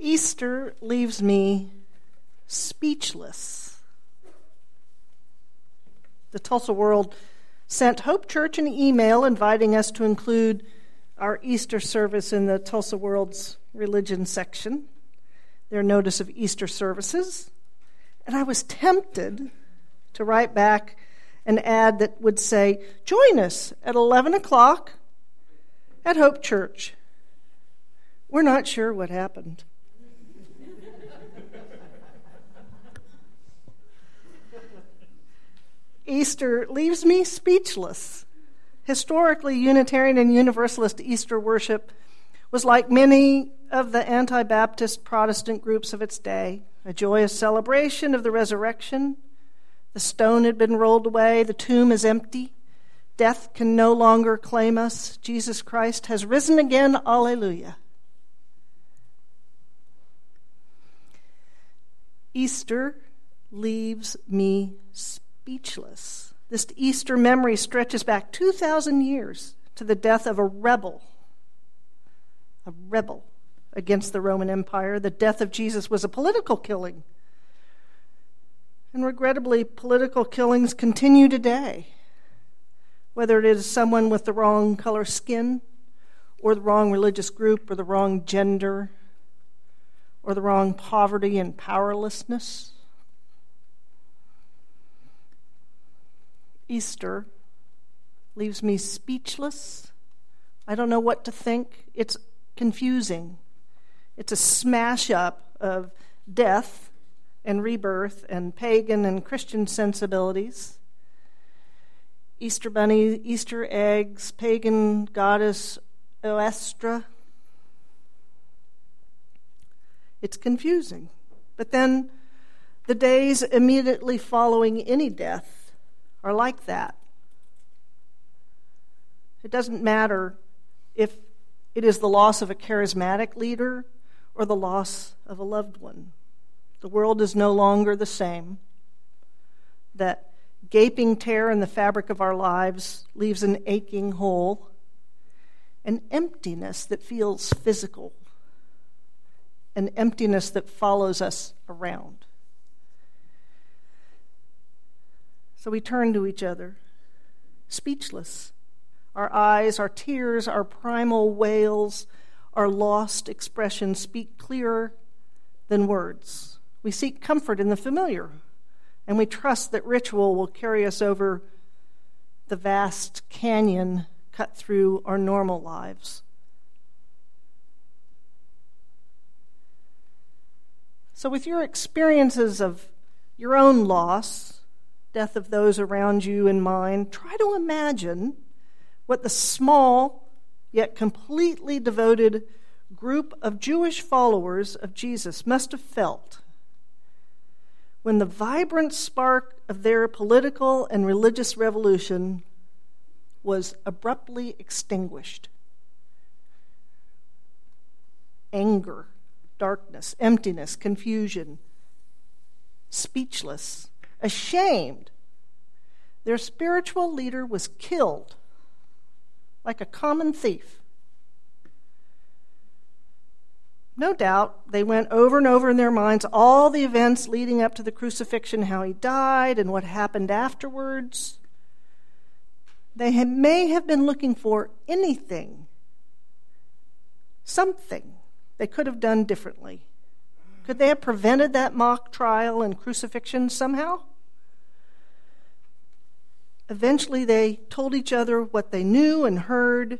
Easter leaves me speechless. The Tulsa World sent Hope Church an email inviting us to include our Easter service in the Tulsa World's religion section, their notice of Easter services. And I was tempted to write back an ad that would say, Join us at 11 o'clock at Hope Church. We're not sure what happened. Easter leaves me speechless. Historically, Unitarian and Universalist Easter worship was like many of the anti Baptist Protestant groups of its day a joyous celebration of the resurrection. The stone had been rolled away, the tomb is empty. Death can no longer claim us. Jesus Christ has risen again. Alleluia. Easter leaves me speechless. This Easter memory stretches back 2,000 years to the death of a rebel. A rebel against the Roman Empire. The death of Jesus was a political killing. And regrettably, political killings continue today. Whether it is someone with the wrong color skin, or the wrong religious group, or the wrong gender, or the wrong poverty and powerlessness. Easter leaves me speechless. I don't know what to think. It's confusing. It's a smash up of death and rebirth and pagan and Christian sensibilities. Easter bunny, Easter eggs, pagan goddess Oestra. It's confusing. But then the days immediately following any death are like that. It doesn't matter if it is the loss of a charismatic leader or the loss of a loved one. The world is no longer the same. That gaping tear in the fabric of our lives leaves an aching hole, an emptiness that feels physical, an emptiness that follows us around. So we turn to each other, speechless. Our eyes, our tears, our primal wails, our lost expressions speak clearer than words. We seek comfort in the familiar, and we trust that ritual will carry us over the vast canyon cut through our normal lives. So, with your experiences of your own loss, death of those around you in mind, try to imagine what the small yet completely devoted group of Jewish followers of Jesus must have felt when the vibrant spark of their political and religious revolution was abruptly extinguished. Anger, darkness, emptiness, confusion, speechless ashamed. Their spiritual leader was killed like a common thief. No doubt they went over and over in their minds all the events leading up to the crucifixion, how he died, and what happened afterwards. They may have been looking for anything, something they could have done differently. Could they have prevented that mock trial and crucifixion somehow? Eventually, they told each other what they knew and heard,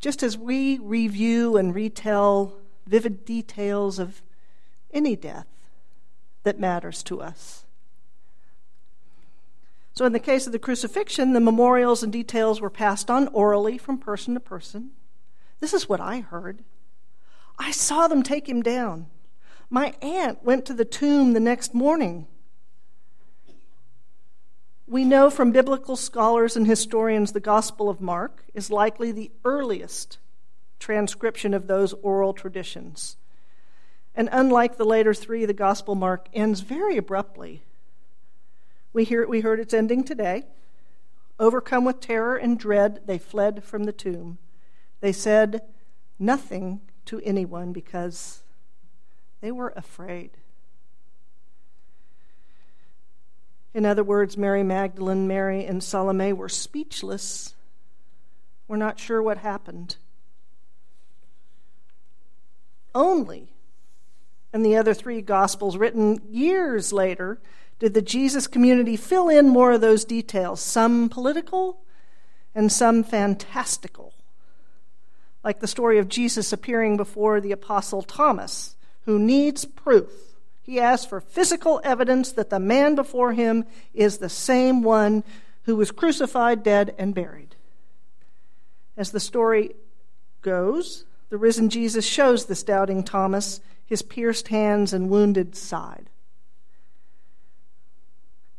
just as we review and retell vivid details of any death that matters to us. So, in the case of the crucifixion, the memorials and details were passed on orally from person to person. This is what I heard. I saw them take him down. My aunt went to the tomb the next morning we know from biblical scholars and historians the Gospel of Mark is likely the earliest transcription of those oral traditions. And unlike the later three, the Gospel Mark ends very abruptly. We, hear, we heard its ending today. Overcome with terror and dread, they fled from the tomb. They said nothing to anyone because They were afraid. In other words, Mary Magdalene, Mary, and Salome were speechless. We're not sure what happened. Only in the other three Gospels, written years later, did the Jesus community fill in more of those details, some political and some fantastical. Like the story of Jesus appearing before the Apostle Thomas, who needs proof. He asks for physical evidence that the man before him is the same one who was crucified, dead, and buried. As the story goes, the risen Jesus shows this doubting Thomas his pierced hands and wounded side.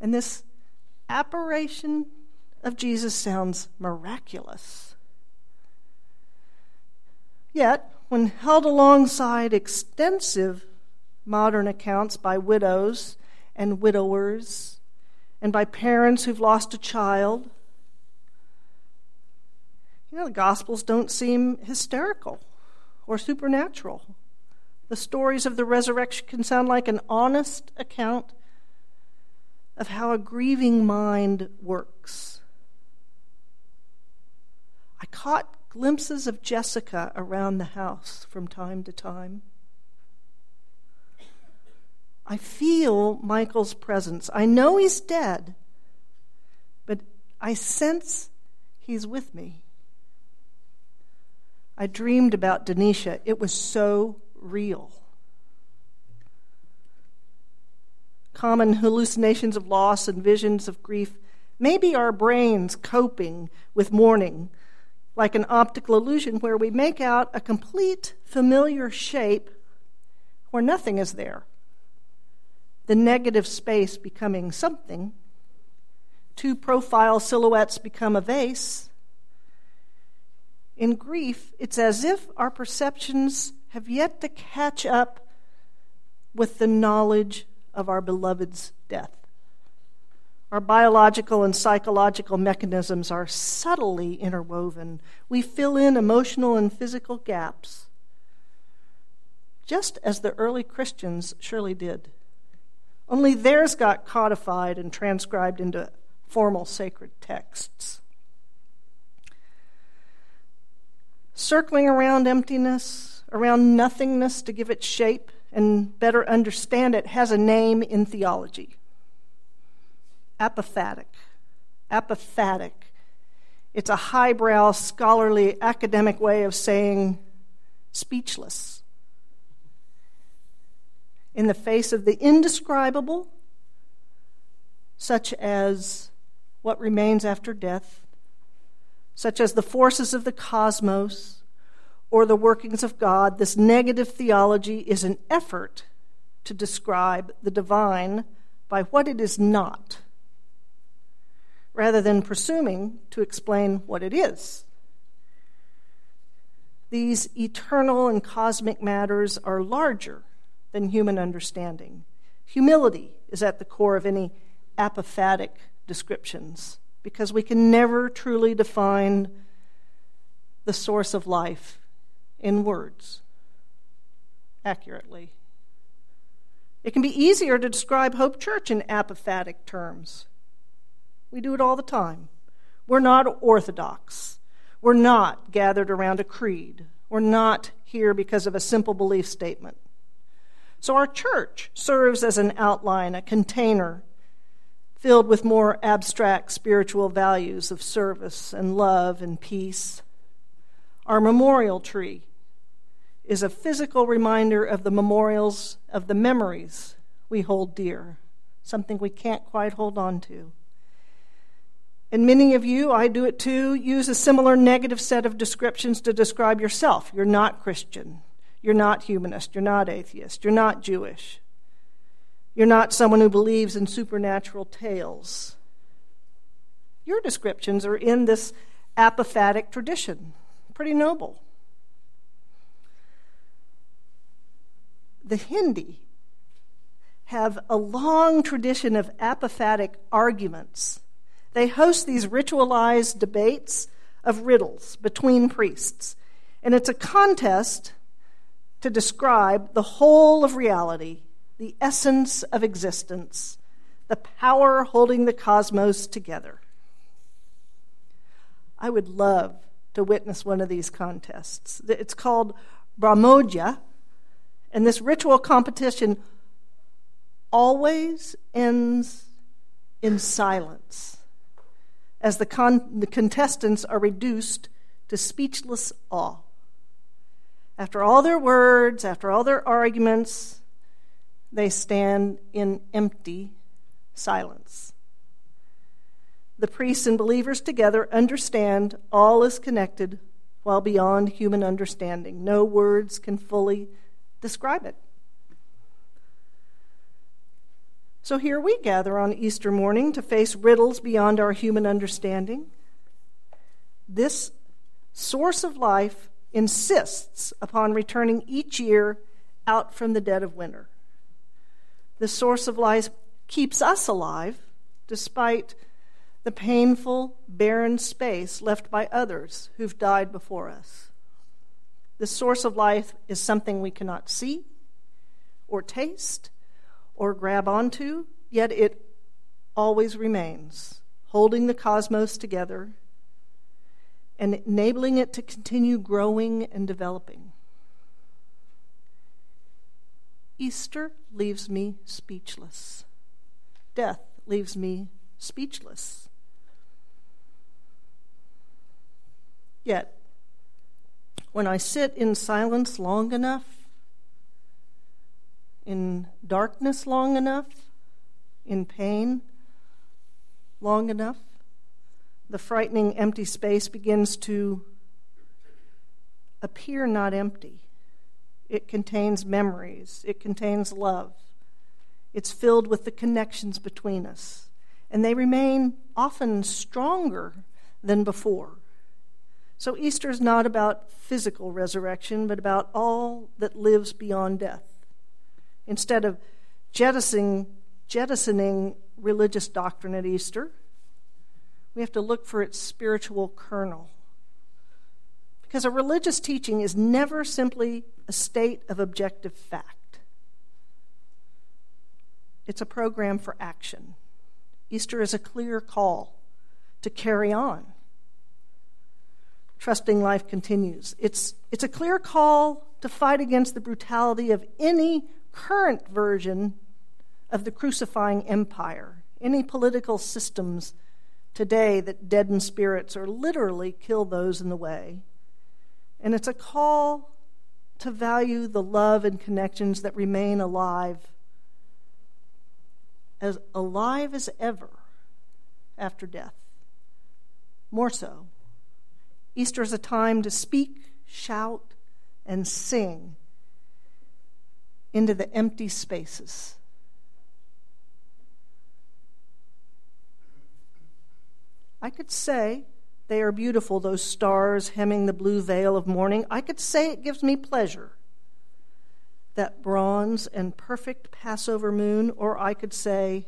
And this apparition of Jesus sounds miraculous. Yet, when held alongside extensive modern accounts by widows and widowers and by parents who've lost a child, you know, the Gospels don't seem hysterical or supernatural. The stories of the resurrection can sound like an honest account of how a grieving mind works. I caught glimpses of Jessica around the house from time to time. I feel Michael's presence. I know he's dead, but I sense he's with me. I dreamed about Denisha. It was so real. common hallucinations of loss and visions of grief may be our brains coping with mourning, like an optical illusion where we make out a complete familiar shape where nothing is there. The negative space becoming something, two profile silhouettes become a vase. In grief, it's as if our perceptions have yet to catch up with the knowledge of our beloved's death. Our biological and psychological mechanisms are subtly interwoven. We fill in emotional and physical gaps, just as the early Christians surely did. Only theirs got codified and transcribed into formal sacred texts. Circling around emptiness, around nothingness to give it shape, and better understand it, has a name in theology apophatic. Apophatic. It's a highbrow, scholarly, academic way of saying speechless. In the face of the indescribable, such as what remains after death, such as the forces of the cosmos, or the workings of God, this negative theology is an effort to describe the divine by what it is not, rather than presuming to explain what it is. These eternal and cosmic matters are larger than human understanding. Humility is at the core of any apophatic descriptions because we can never truly define the source of life in words accurately. It can be easier to describe Hope Church in apophatic terms. We do it all the time. We're not orthodox. We're not gathered around a creed. We're not here because of a simple belief statement. So our church serves as an outline, a container filled with more abstract spiritual values of service and love and peace. Our memorial tree is a physical reminder of the memorials of the memories we hold dear, something we can't quite hold on to. And many of you, I do it too, use a similar negative set of descriptions to describe yourself. You're not Christian. You're not humanist. You're not atheist. You're not Jewish. You're not someone who believes in supernatural tales. Your descriptions are in this apophatic tradition. Pretty noble. the Hindi have a long tradition of apophatic arguments. They host these ritualized debates of riddles between priests. And it's a contest to describe the whole of reality, the essence of existence, the power holding the cosmos together. I would love to witness one of these contests. It's called Brahmodya, and this ritual competition always ends in silence as the, con- the contestants are reduced to speechless awe. After all their words, after all their arguments, they stand in empty silence. The priests and believers together understand all is connected while beyond human understanding. No words can fully describe it. So here we gather on Easter morning to face riddles beyond our human understanding. This source of life insists upon returning each year out from the dead of winter. The source of life keeps us alive despite the painful, barren space left by others who've died before us. The source of life is something we cannot see or taste or grab onto, yet it always remains, holding the cosmos together and enabling it to continue growing and developing. Easter leaves me speechless. Death leaves me speechless. Yet, when I sit in silence long enough, in darkness long enough, in pain long enough, the frightening empty space begins to appear not empty. It contains memories, it contains love, it's filled with the connections between us, and they remain often stronger than before. So Easter is not about physical resurrection, but about all that lives beyond death. Instead of jettisoning, jettisoning religious doctrine at Easter, we have to look for its spiritual kernel. Because a religious teaching is never simply a state of objective fact, it's a program for action. Easter is a clear call to carry on trusting life continues. It's, it's a clear call to fight against the brutality of any current version of the crucifying empire, any political systems today that deaden spirits or literally kill those in the way. And it's a call to value the love and connections that remain alive, as alive as ever after death. More so Easter is a time to speak, shout, and sing into the empty spaces. I could say they are beautiful, those stars hemming the blue veil of morning. I could say it gives me pleasure, that bronze and perfect Passover moon, or I could say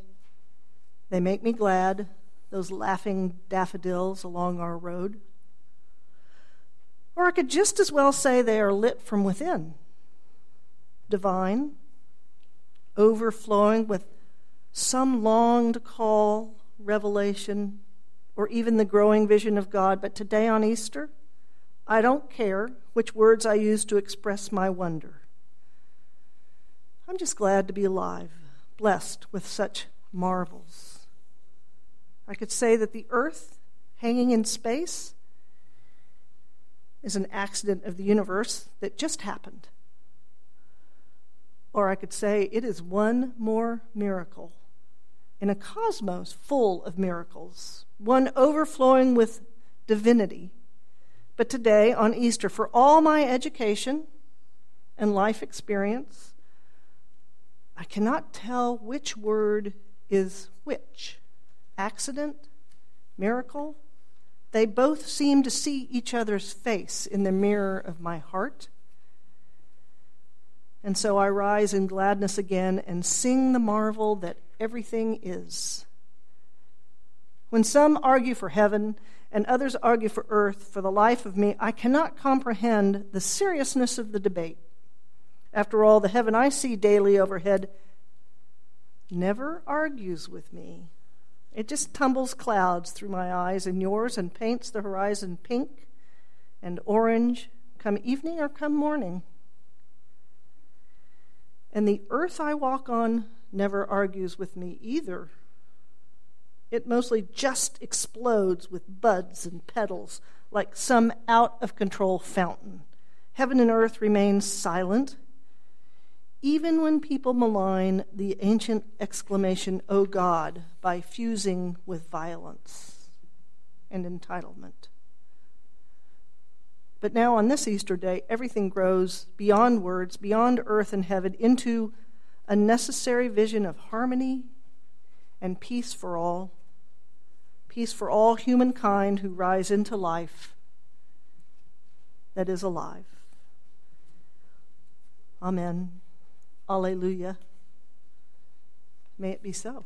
they make me glad, those laughing daffodils along our road. Or I could just as well say they are lit from within, divine, overflowing with some longed call, revelation, or even the growing vision of God. But today on Easter, I don't care which words I use to express my wonder. I'm just glad to be alive, blessed with such marvels. I could say that the earth hanging in space is an accident of the universe that just happened. Or I could say it is one more miracle in a cosmos full of miracles, one overflowing with divinity. But today, on Easter, for all my education and life experience, I cannot tell which word is which accident, miracle, they both seem to see each other's face in the mirror of my heart. And so I rise in gladness again and sing the marvel that everything is. When some argue for heaven and others argue for earth, for the life of me, I cannot comprehend the seriousness of the debate. After all, the heaven I see daily overhead never argues with me. It just tumbles clouds through my eyes and yours and paints the horizon pink and orange, come evening or come morning. And the earth I walk on never argues with me either. It mostly just explodes with buds and petals like some out of control fountain. Heaven and earth remain silent even when people malign the ancient exclamation, O God, by fusing with violence and entitlement. But now, on this Easter day, everything grows beyond words, beyond earth and heaven, into a necessary vision of harmony and peace for all. Peace for all humankind who rise into life that is alive. Amen. Alleluia. May it be so.